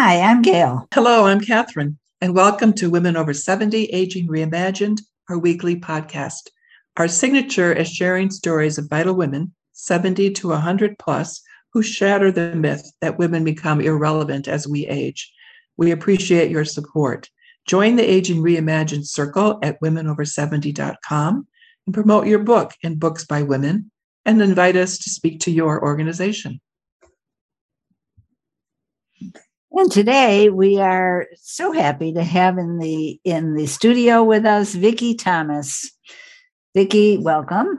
Hi, I'm Gail. Hello, I'm Catherine, and welcome to Women Over 70 Aging Reimagined, our weekly podcast. Our signature is sharing stories of vital women, 70 to 100 plus, who shatter the myth that women become irrelevant as we age. We appreciate your support. Join the Aging Reimagined Circle at womenover70.com and promote your book and books by women and invite us to speak to your organization. And today we are so happy to have in the in the studio with us Vicki Thomas. Vicki, welcome.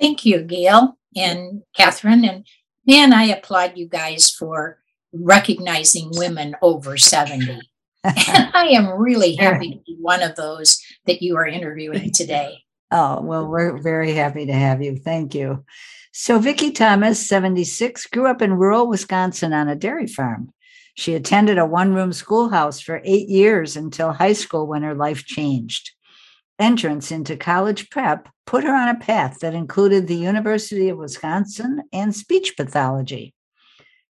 Thank you, Gail and Catherine. And man, I applaud you guys for recognizing women over 70. I am really happy to be one of those that you are interviewing today. Oh, well, we're very happy to have you. Thank you. So, Vicki Thomas, 76, grew up in rural Wisconsin on a dairy farm. She attended a one room schoolhouse for eight years until high school when her life changed. Entrance into college prep put her on a path that included the University of Wisconsin and speech pathology.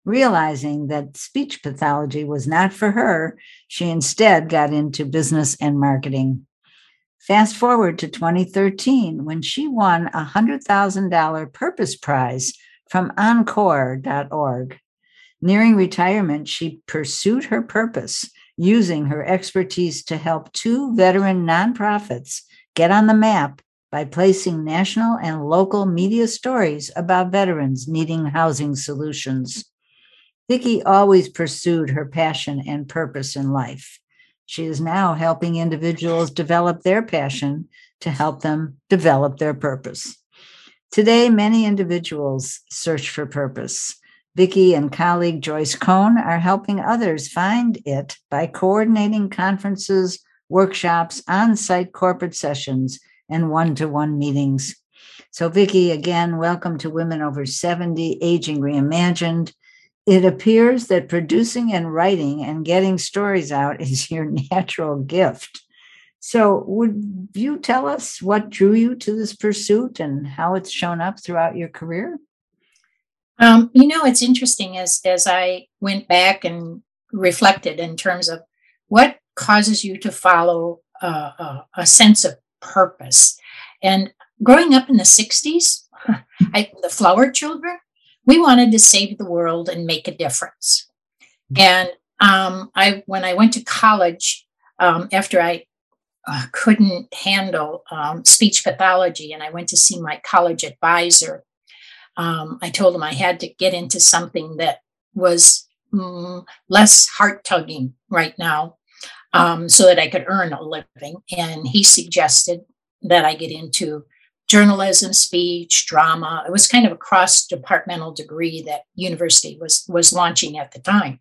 Realizing that speech pathology was not for her, she instead got into business and marketing. Fast forward to 2013 when she won a $100,000 Purpose Prize from Encore.org. Nearing retirement, she pursued her purpose, using her expertise to help two veteran nonprofits get on the map by placing national and local media stories about veterans needing housing solutions. Vicki always pursued her passion and purpose in life. She is now helping individuals develop their passion to help them develop their purpose. Today, many individuals search for purpose. Vicki and colleague Joyce Cohn are helping others find it by coordinating conferences, workshops, on site corporate sessions, and one to one meetings. So, Vicki, again, welcome to Women Over 70 Aging Reimagined. It appears that producing and writing and getting stories out is your natural gift. So, would you tell us what drew you to this pursuit and how it's shown up throughout your career? Um, you know, it's interesting as as I went back and reflected in terms of what causes you to follow uh, a, a, sense of purpose. And growing up in the '60s, I, the Flower Children, we wanted to save the world and make a difference. And um, I, when I went to college, um, after I uh, couldn't handle um, speech pathology, and I went to see my college advisor um, I told him I had to get into something that was mm, less heart tugging right now um, so that I could earn a living. And he suggested that I get into journalism, speech, drama. It was kind of a cross departmental degree that university was was launching at the time.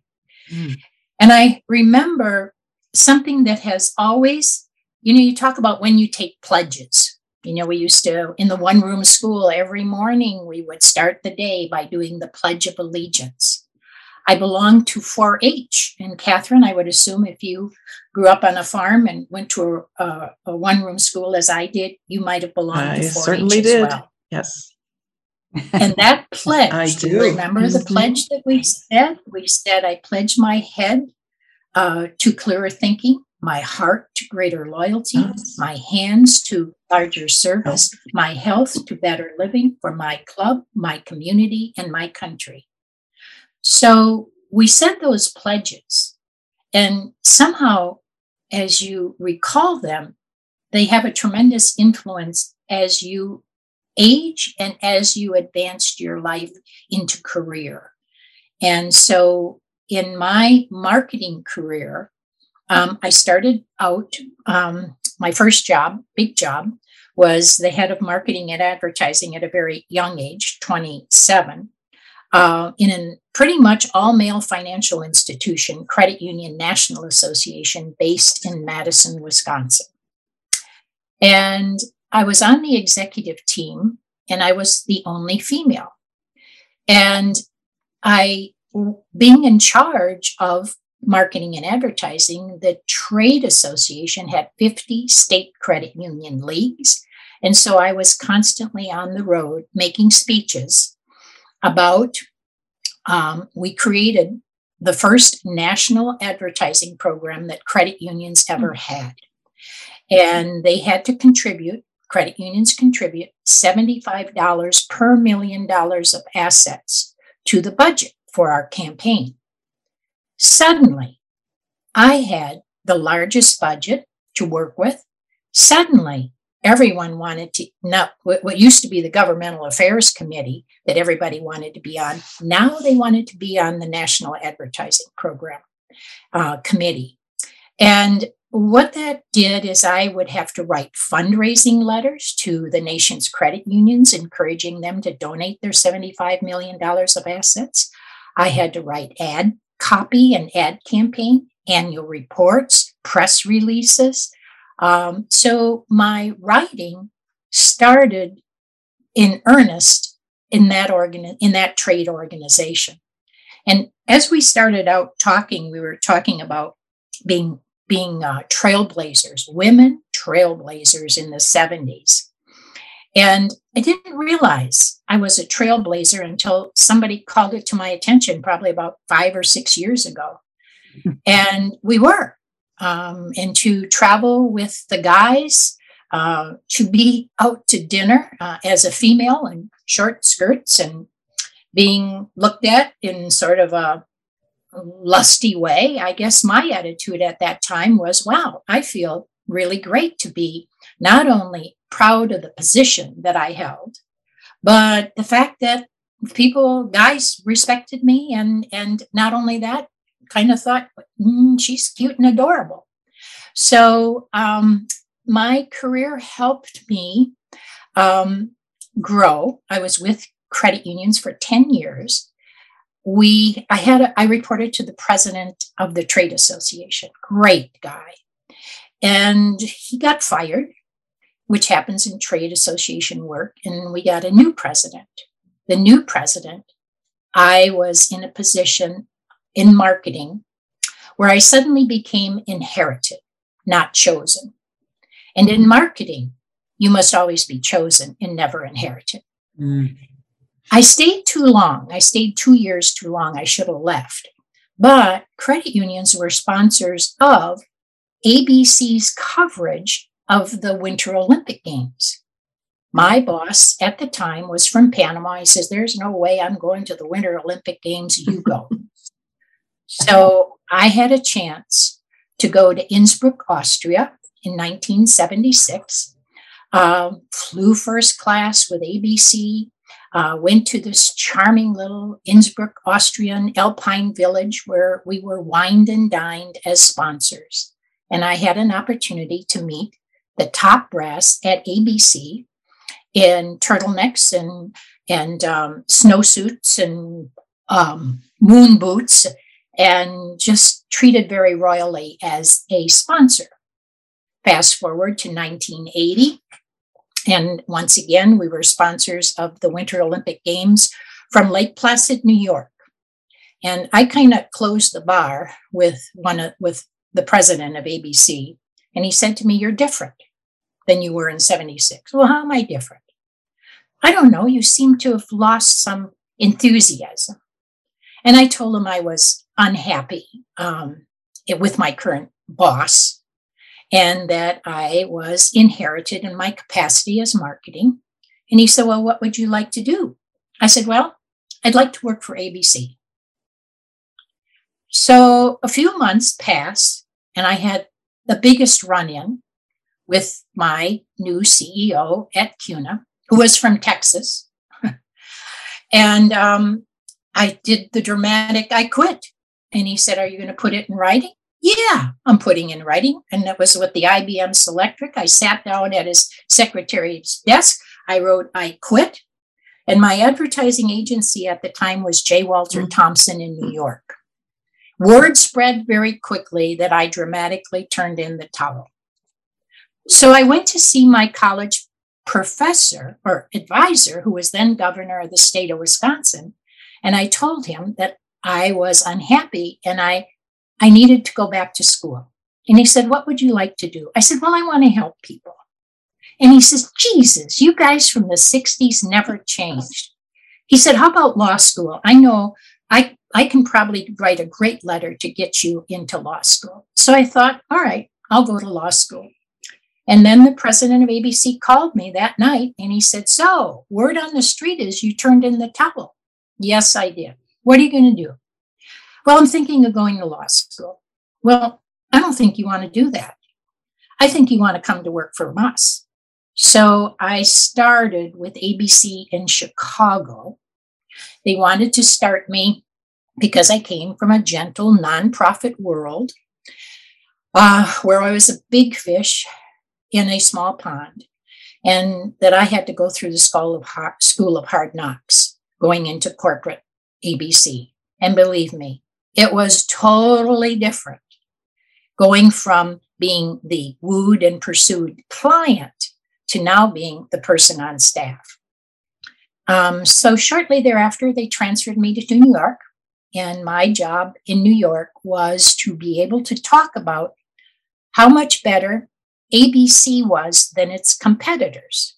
Mm. And I remember something that has always, you know, you talk about when you take pledges. You know, we used to, in the one room school, every morning we would start the day by doing the Pledge of Allegiance. I belong to 4 H. And Catherine, I would assume if you grew up on a farm and went to a, a, a one room school as I did, you might have belonged I to 4 H. certainly did. Well. Yes. and that pledge, I do. you remember mm-hmm. the pledge that we said? We said, I pledge my head uh, to clearer thinking, my heart to greater loyalty, mm-hmm. my hands to larger service, my health to better living for my club, my community, and my country. So we said those pledges, and somehow, as you recall them, they have a tremendous influence as you age and as you advanced your life into career. And so in my marketing career, um, I started out, um, my first job, big job, was the head of marketing and advertising at a very young age, 27, uh, in a pretty much all male financial institution, Credit Union National Association, based in Madison, Wisconsin. And I was on the executive team, and I was the only female. And I, being in charge of marketing and advertising, the trade association had 50 state credit union leagues. And so I was constantly on the road making speeches about, um, we created the first national advertising program that credit unions ever hmm. had. And they had to contribute, credit unions contribute $75 per million dollars of assets to the budget for our campaign. Suddenly, I had the largest budget to work with. Suddenly, everyone wanted to not what used to be the governmental affairs committee that everybody wanted to be on now they wanted to be on the national advertising program uh, committee and what that did is i would have to write fundraising letters to the nation's credit unions encouraging them to donate their $75 million of assets i had to write ad copy and ad campaign annual reports press releases um, so my writing started in earnest in that organ in that trade organization. And as we started out talking, we were talking about being being uh, trailblazers, women trailblazers in the 70s. And I didn't realize I was a trailblazer until somebody called it to my attention, probably about five or six years ago. And we were um, and to travel with the guys, uh, to be out to dinner uh, as a female in short skirts and being looked at in sort of a lusty way. I guess my attitude at that time was wow, I feel really great to be not only proud of the position that I held, but the fact that people, guys respected me. And, and not only that, kind of thought, mm, she's cute and adorable. So um, my career helped me um, grow. I was with credit unions for 10 years. We, I had, a, I reported to the president of the trade association, great guy. And he got fired, which happens in trade association work. And we got a new president. The new president, I was in a position in marketing where I suddenly became inherited, not chosen. And in marketing, you must always be chosen and never inherited. Mm. I stayed too long. I stayed two years too long. I should have left. But credit unions were sponsors of ABC's coverage of the Winter Olympic Games. My boss at the time was from Panama. He says, There's no way I'm going to the Winter Olympic Games. You go. So I had a chance to go to Innsbruck, Austria in 1976. Uh, flew first class with ABC, uh, went to this charming little Innsbruck, Austrian alpine village where we were wined and dined as sponsors. And I had an opportunity to meet the top brass at ABC in turtlenecks and and um, snowsuits and um, moon boots and just treated very royally as a sponsor. Fast forward to 1980. And once again, we were sponsors of the Winter Olympic Games from Lake Placid, New York. And I kind of closed the bar with one of, with the president of ABC. And he said to me, You're different than you were in 76. Well, how am I different? I don't know. You seem to have lost some enthusiasm. And I told him I was unhappy um, with my current boss and that I was inherited in my capacity as marketing. And he said, Well, what would you like to do? I said, Well, I'd like to work for ABC. So a few months passed, and I had the biggest run in with my new CEO at CUNA, who was from Texas. and um, I did the dramatic, I quit. And he said, Are you going to put it in writing? Yeah, I'm putting in writing. And that was with the IBM Selectric. I sat down at his secretary's desk. I wrote, I quit. And my advertising agency at the time was J. Walter mm-hmm. Thompson in New York. Word spread very quickly that I dramatically turned in the towel. So I went to see my college professor or advisor, who was then governor of the state of Wisconsin. And I told him that I was unhappy and I I needed to go back to school. And he said, What would you like to do? I said, Well, I want to help people. And he says, Jesus, you guys from the 60s never changed. He said, How about law school? I know I, I can probably write a great letter to get you into law school. So I thought, all right, I'll go to law school. And then the president of ABC called me that night and he said, So, word on the street is you turned in the towel. Yes, I did. What are you going to do? Well, I'm thinking of going to law school. Well, I don't think you want to do that. I think you want to come to work for us. So I started with ABC in Chicago. They wanted to start me because I came from a gentle nonprofit world uh, where I was a big fish in a small pond, and that I had to go through the school of hard, school of hard knocks going into corporate ABC. And believe me, it was totally different going from being the wooed and pursued client to now being the person on staff. Um, so shortly thereafter, they transferred me to New York. And my job in New York was to be able to talk about how much better ABC was than its competitors.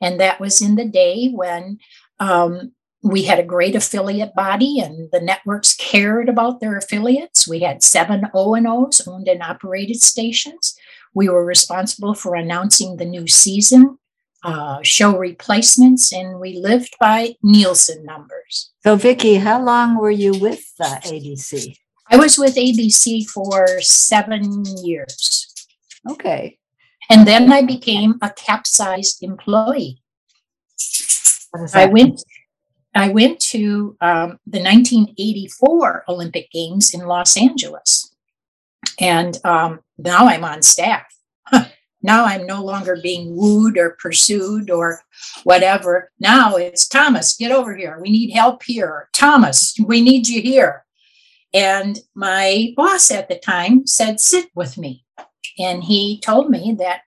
And that was in the day when um, we had a great affiliate body and the networks cared about their affiliates. We had seven O&Os, owned and operated stations. We were responsible for announcing the new season, uh, show replacements, and we lived by Nielsen numbers. So, Vicki, how long were you with uh, ABC? I was with ABC for seven years. Okay. And then I became a capsized employee. I went. I went to um, the 1984 Olympic Games in Los Angeles, and um, now I'm on staff. now I'm no longer being wooed or pursued or whatever. Now it's Thomas, get over here. We need help here. Thomas, we need you here. And my boss at the time said, sit with me. And he told me that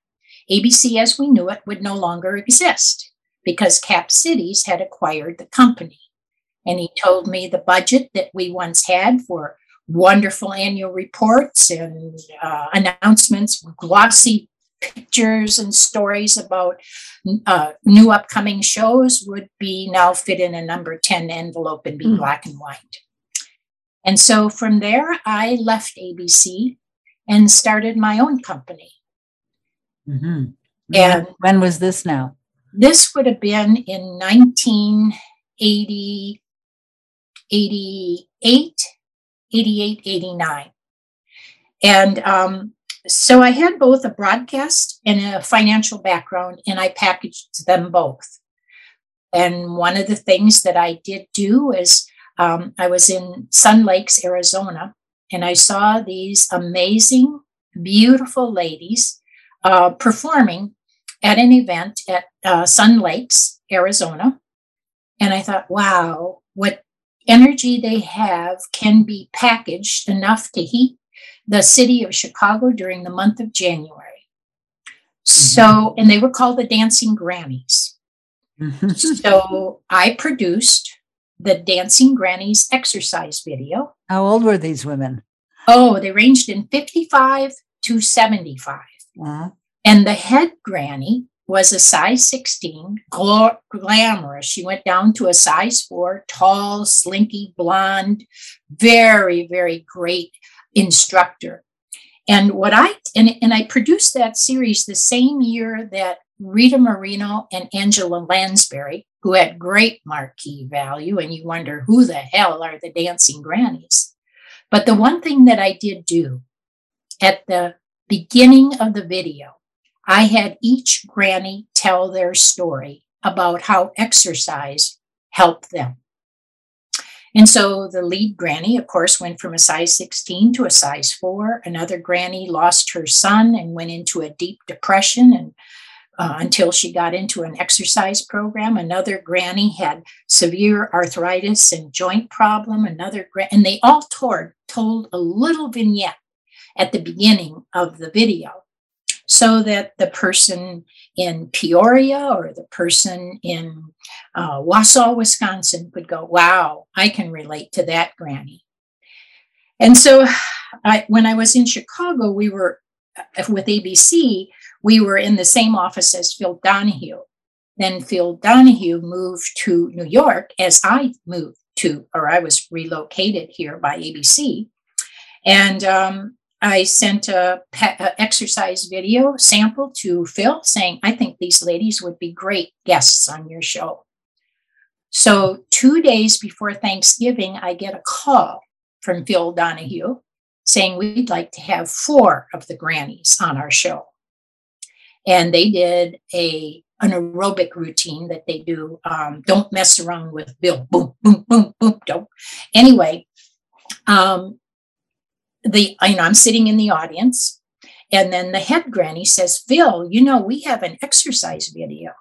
ABC as we knew it would no longer exist because Cap Cities had acquired the company. And he told me the budget that we once had for wonderful annual reports and uh, announcements, glossy pictures and stories about uh, new upcoming shows would be now fit in a number 10 envelope and be mm. black and white. And so from there, I left ABC and started my own company. Mm-hmm. And when was this now? This would have been in 1980, 88, 88, 89. And um, so I had both a broadcast and a financial background, and I packaged them both. And one of the things that I did do is um, I was in Sun Lakes, Arizona, and I saw these amazing, beautiful ladies uh, performing at an event at uh, Sun Lakes, Arizona. And I thought, wow, what energy they have can be packaged enough to heat the city of Chicago during the month of January. So, mm-hmm. and they were called the Dancing Grannies. Mm-hmm. so I produced the Dancing Grannies exercise video. How old were these women? Oh, they ranged in 55 to 75. Uh-huh. And the head granny was a size 16, gl- glamorous. She went down to a size four, tall, slinky, blonde, very, very great instructor. And what I and, and I produced that series the same year that Rita Moreno and Angela Lansbury, who had great marquee value, and you wonder who the hell are the dancing grannies. But the one thing that I did do at the beginning of the video, I had each granny tell their story about how exercise helped them. And so the lead granny, of course, went from a size 16 to a size 4. Another granny lost her son and went into a deep depression and uh, until she got into an exercise program. Another granny had severe arthritis and joint problem. Another gra- and they all told, told a little vignette at the beginning of the video so that the person in Peoria or the person in uh, Wausau, Wisconsin could go, wow, I can relate to that granny. And so I, when I was in Chicago, we were uh, with ABC, we were in the same office as Phil Donahue. Then Phil Donahue moved to New York as I moved to, or I was relocated here by ABC. And um, I sent a, pe- exercise video sample to Phil saying, I think these ladies would be great guests on your show. So, two days before Thanksgiving, I get a call from Phil Donahue saying we'd like to have four of the grannies on our show. And they did a an aerobic routine that they do. Um, don't mess around with Bill. Boom, boom, boom, boom. Don't. Anyway, um, the you know I'm sitting in the audience, and then the head granny says, "Phil, you know we have an exercise video."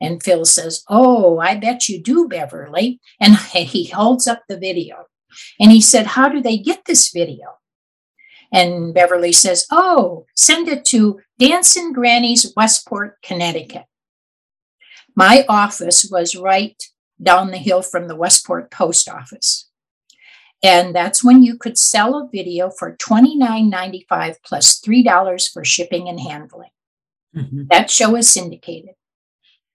And Phil says, "Oh, I bet you do, Beverly." And he holds up the video, and he said, "How do they get this video?" And Beverly says, Oh, send it to Dancing Grannies, Westport, Connecticut. My office was right down the hill from the Westport post office. And that's when you could sell a video for $29.95 plus $3 for shipping and handling. Mm-hmm. That show is syndicated.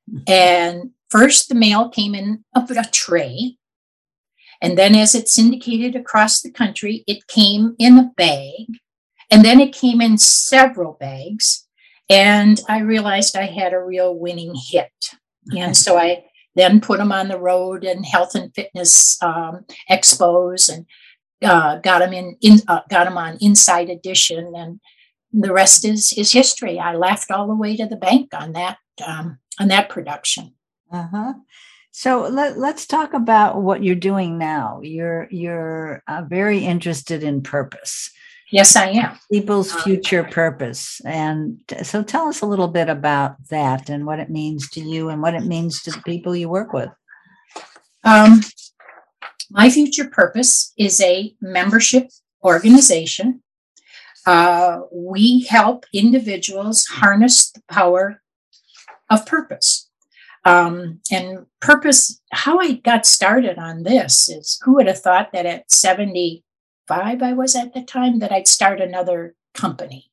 Mm-hmm. And first, the mail came in a, a tray. And then, as it syndicated across the country, it came in a bag. And then it came in several bags. And I realized I had a real winning hit. And so I then put them on the road and health and fitness um, expos and uh, got them in, in uh, got them on Inside Edition, and the rest is is history. I laughed all the way to the bank on that um, on that production. Uh huh. So let, let's talk about what you're doing now. You're you're uh, very interested in purpose. Yes, I am. People's um, future purpose. And so tell us a little bit about that and what it means to you and what it means to the people you work with. Um, my future purpose is a membership organization. Uh, we help individuals harness the power of purpose. Um, and purpose, how I got started on this is who would have thought that at 70, five I was at the time that I'd start another company.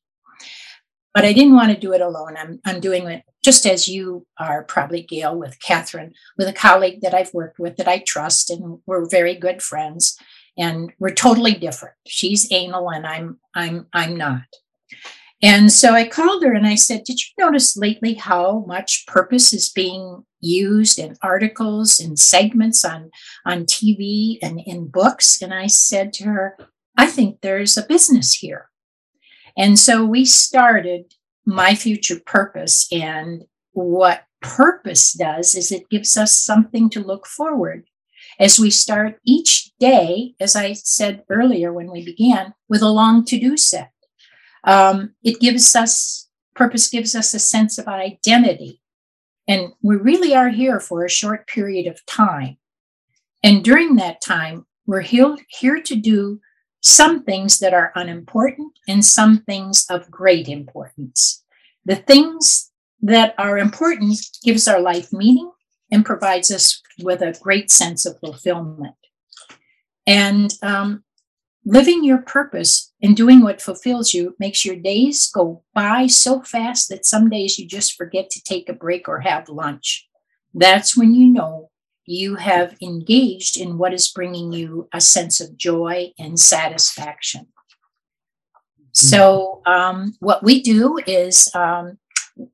But I didn't want to do it alone. I'm, I'm doing it just as you are probably, Gail, with Catherine, with a colleague that I've worked with that I trust, and we're very good friends. And we're totally different. She's anal and I'm I'm I'm not. And so I called her and I said, Did you notice lately how much purpose is being used in articles and segments on, on TV and in books? And I said to her, I think there's a business here. And so we started My Future Purpose. And what purpose does is it gives us something to look forward as we start each day, as I said earlier when we began, with a long to do set. Um, it gives us, purpose gives us a sense of identity. And we really are here for a short period of time. And during that time, we're here, to do some things that are unimportant and some things of great importance. The things that are important gives our life meaning and provides us with a great sense of fulfillment. And um, living your purpose and doing what fulfills you makes your days go by so fast that some days you just forget to take a break or have lunch. That's when you know you have engaged in what is bringing you a sense of joy and satisfaction. So, um, what we do is um,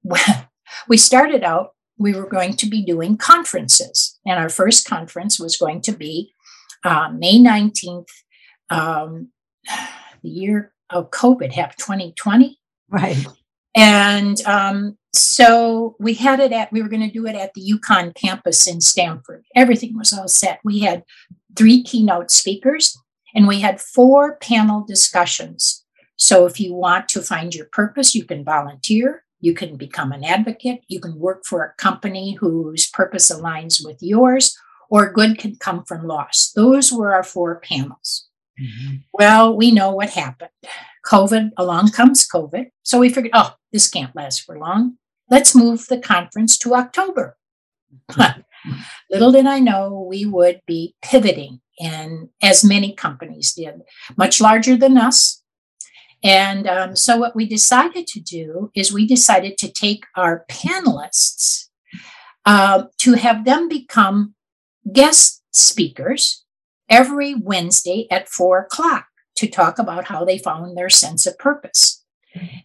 we started out, we were going to be doing conferences, and our first conference was going to be uh, May 19th um, the year of COVID happened, 2020. Right. And um, so we had it at, we were going to do it at the UConn campus in Stamford. Everything was all set. We had three keynote speakers and we had four panel discussions. So if you want to find your purpose, you can volunteer, you can become an advocate, you can work for a company whose purpose aligns with yours, or good can come from loss. Those were our four panels. Mm-hmm. Well, we know what happened. COVID, along comes COVID. So we figured, oh, this can't last for long. Let's move the conference to October. Little did I know we would be pivoting, and as many companies did, much larger than us. And um, so, what we decided to do is we decided to take our panelists uh, to have them become guest speakers every Wednesday at four o'clock to talk about how they found their sense of purpose.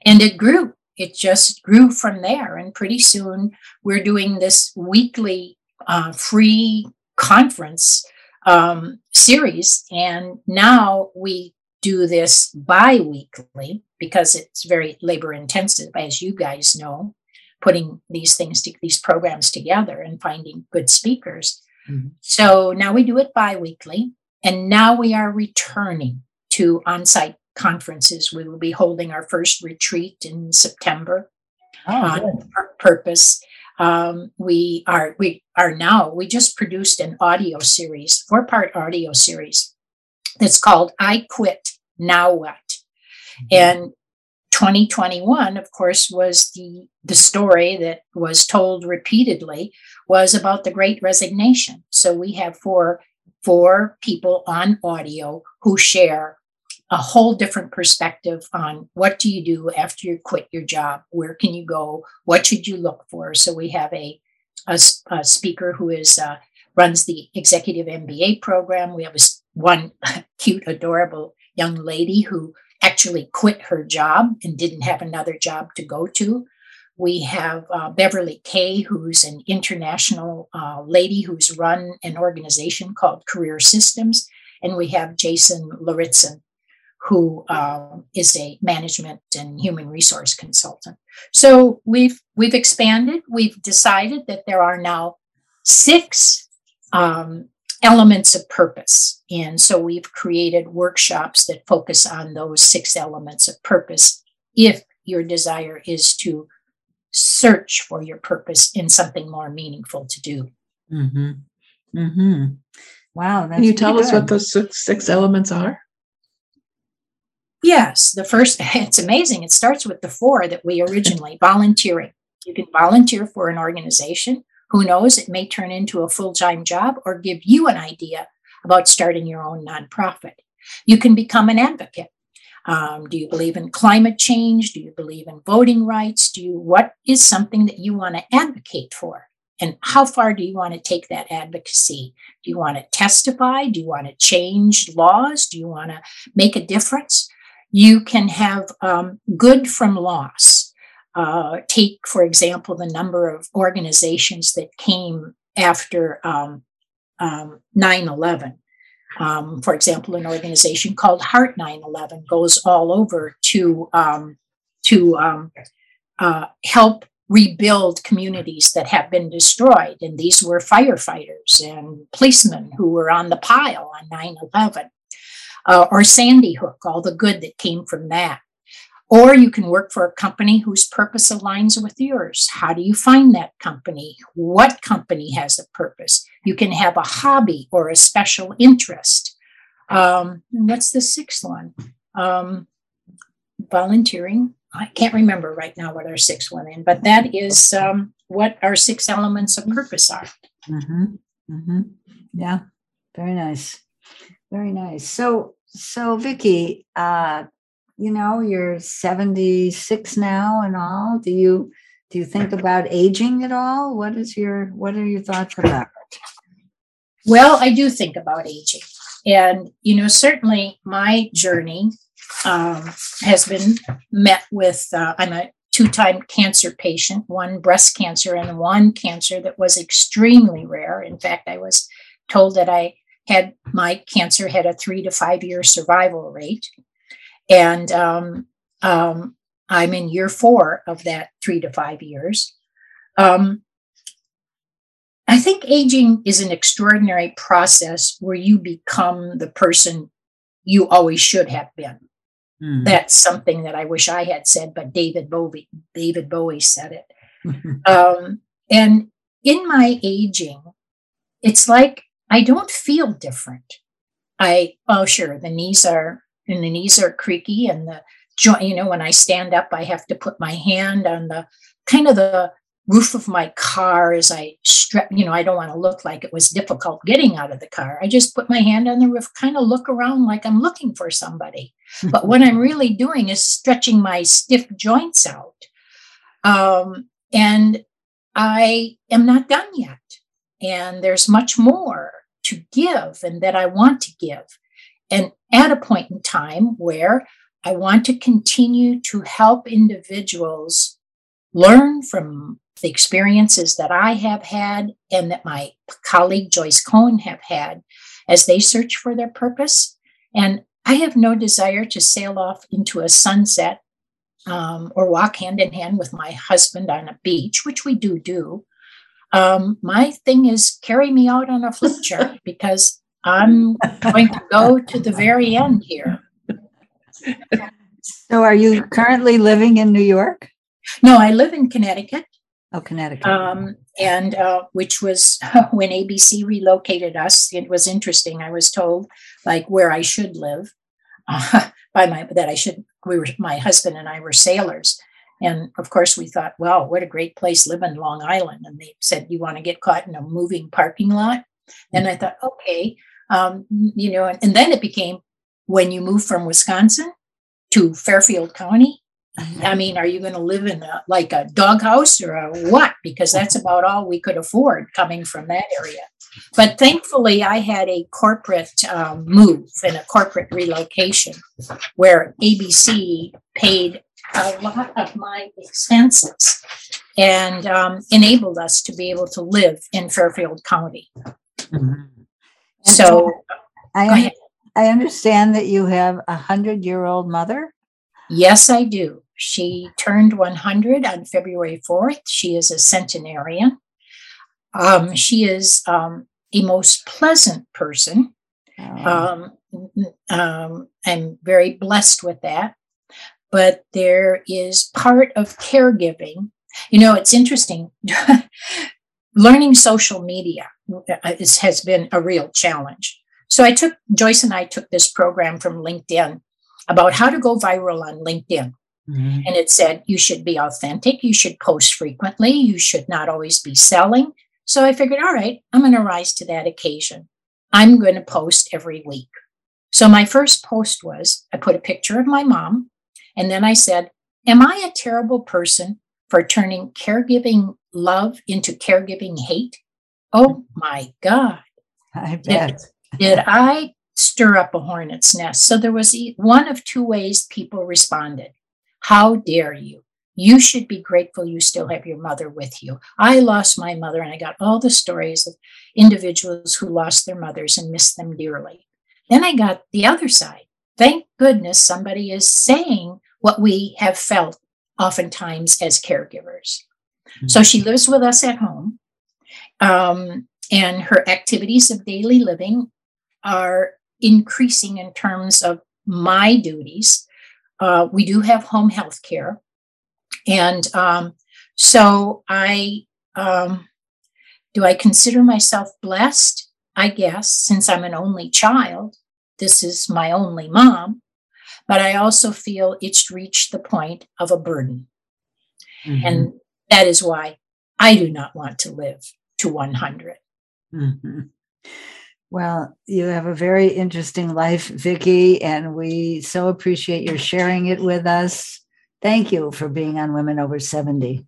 And it grew. It just grew from there. And pretty soon we're doing this weekly uh, free conference um, series. And now we do this bi weekly because it's very labor intensive, as you guys know, putting these things, to, these programs together and finding good speakers. Mm-hmm. So now we do it bi weekly. And now we are returning to on site conferences. We will be holding our first retreat in September oh, on purpose. Um, we are we are now we just produced an audio series, four part audio series that's called "I Quit Now What," mm-hmm. and 2021, of course, was the the story that was told repeatedly was about the Great Resignation. So we have four four people on audio who share a whole different perspective on what do you do after you quit your job? Where can you go? What should you look for? So we have a, a, a speaker who is uh, runs the executive mba program. We have a, one cute adorable young lady who actually quit her job and didn't have another job to go to we have uh, Beverly Kaye, who's an international uh, lady who's run an organization called Career Systems. And we have Jason Laritzen, who uh, is a management and human resource consultant. So we've we've expanded. We've decided that there are now six um, elements of purpose, and so we've created workshops that focus on those six elements of purpose. If your desire is to search for your purpose in something more meaningful to do. Mm-hmm. Mm-hmm. Wow. Can you tell us what those six, six elements are? Yes, the first, it's amazing. It starts with the four that we originally volunteering. You can volunteer for an organization. Who knows, it may turn into a full time job or give you an idea about starting your own nonprofit. You can become an advocate. Um, do you believe in climate change? Do you believe in voting rights? Do you, what is something that you want to advocate for? And how far do you want to take that advocacy? Do you want to testify? Do you want to change laws? Do you want to make a difference? you can have um, good from loss. Uh, take, for example, the number of organizations that came after um, um, 9 11. Um, for example, an organization called Heart 9 11 goes all over to, um, to um, uh, help rebuild communities that have been destroyed. And these were firefighters and policemen who were on the pile on 9 11 uh, or Sandy Hook, all the good that came from that. Or you can work for a company whose purpose aligns with yours. How do you find that company? What company has a purpose? You can have a hobby or a special interest. Um, what's the sixth one? Um, volunteering. I can't remember right now what our sixth one is, but that is um, what our six elements of purpose are. Mm-hmm. Mm-hmm. Yeah, very nice. Very nice. So, so Vicki, uh, you know, you're 76 now and all. Do you do you think about aging at all? What is your what are your thoughts about it? Well, I do think about aging. And you know, certainly my journey um, has been met with uh, I'm a two-time cancer patient, one breast cancer and one cancer that was extremely rare. In fact, I was told that I had my cancer had a three to five year survival rate, and um, um, I'm in year four of that three to five years. Um, I think aging is an extraordinary process where you become the person you always should have been. Mm. That's something that I wish I had said, but David Bowie, David Bowie said it. um, and in my aging, it's like I don't feel different. I oh sure, the knees are and the knees are creaky and the joint, you know, when I stand up, I have to put my hand on the kind of the roof of my car as I strap, you know, I don't want to look like it was difficult getting out of the car. I just put my hand on the roof, kind of look around like I'm looking for somebody. but what I'm really doing is stretching my stiff joints out. Um, and I am not done yet. And there's much more to give and that I want to give. And at a point in time where I want to continue to help individuals learn from the experiences that I have had and that my colleague Joyce Cohn have had as they search for their purpose. And I have no desire to sail off into a sunset um, or walk hand in hand with my husband on a beach, which we do do. Um, my thing is carry me out on a flip chart because I'm going to go to the very end here. So, are you currently living in New York? No, I live in Connecticut. Oh, Connecticut. Um, and uh, which was when ABC relocated us. It was interesting. I was told like where I should live uh, by my that I should. We were my husband and I were sailors, and of course we thought, well, what a great place live in Long Island. And they said, you want to get caught in a moving parking lot? And I thought, okay, um, you know. And, and then it became when you move from Wisconsin to Fairfield County I mean, are you going to live in a, like a doghouse or a what? Because that's about all we could afford coming from that area. But thankfully, I had a corporate um, move and a corporate relocation where ABC paid a lot of my expenses and um, enabled us to be able to live in Fairfield County. Mm-hmm. So, I, I understand that you have a hundred year old mother. Yes, I do. She turned 100 on February 4th. She is a centenarian. Um, she is um, a most pleasant person. Um, um, I'm very blessed with that. But there is part of caregiving. You know, it's interesting. Learning social media uh, is, has been a real challenge. So I took Joyce and I took this program from LinkedIn about how to go viral on LinkedIn. Mm-hmm. And it said you should be authentic, you should post frequently, you should not always be selling. So I figured, all right, I'm going to rise to that occasion. I'm going to post every week. So my first post was I put a picture of my mom, and then I said, Am I a terrible person for turning caregiving love into caregiving hate? Oh my God. I bet. Did, did I stir up a hornet's nest? So there was one of two ways people responded. How dare you? You should be grateful you still have your mother with you. I lost my mother, and I got all the stories of individuals who lost their mothers and missed them dearly. Then I got the other side. Thank goodness somebody is saying what we have felt oftentimes as caregivers. Mm-hmm. So she lives with us at home, um, and her activities of daily living are increasing in terms of my duties uh, we do have home health care. And um, so I um, do I consider myself blessed? I guess, since I'm an only child, this is my only mom, but I also feel it's reached the point of a burden. Mm-hmm. And that is why I do not want to live to 100. Mm-hmm. Well, you have a very interesting life, Vicki, and we so appreciate your sharing it with us. Thank you for being on Women Over 70.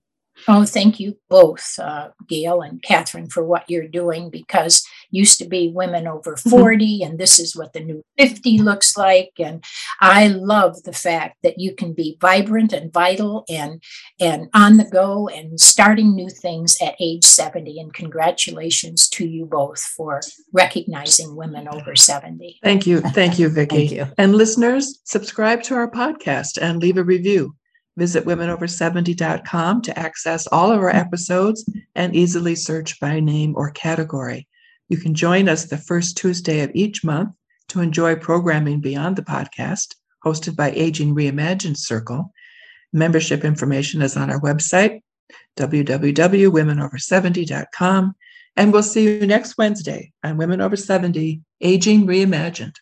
Oh, thank you both, uh, Gail and Catherine, for what you're doing because used to be women over mm-hmm. 40, and this is what the new 50 looks like. And I love the fact that you can be vibrant and vital and and on the go and starting new things at age 70. And congratulations to you both for recognizing women over 70. Thank you. Thank you, Vicki. Thank you. And listeners, subscribe to our podcast and leave a review. Visit womenover70.com to access all of our episodes and easily search by name or category. You can join us the first Tuesday of each month to enjoy programming beyond the podcast, hosted by Aging Reimagined Circle. Membership information is on our website, www.womenover70.com. And we'll see you next Wednesday on Women Over 70 Aging Reimagined.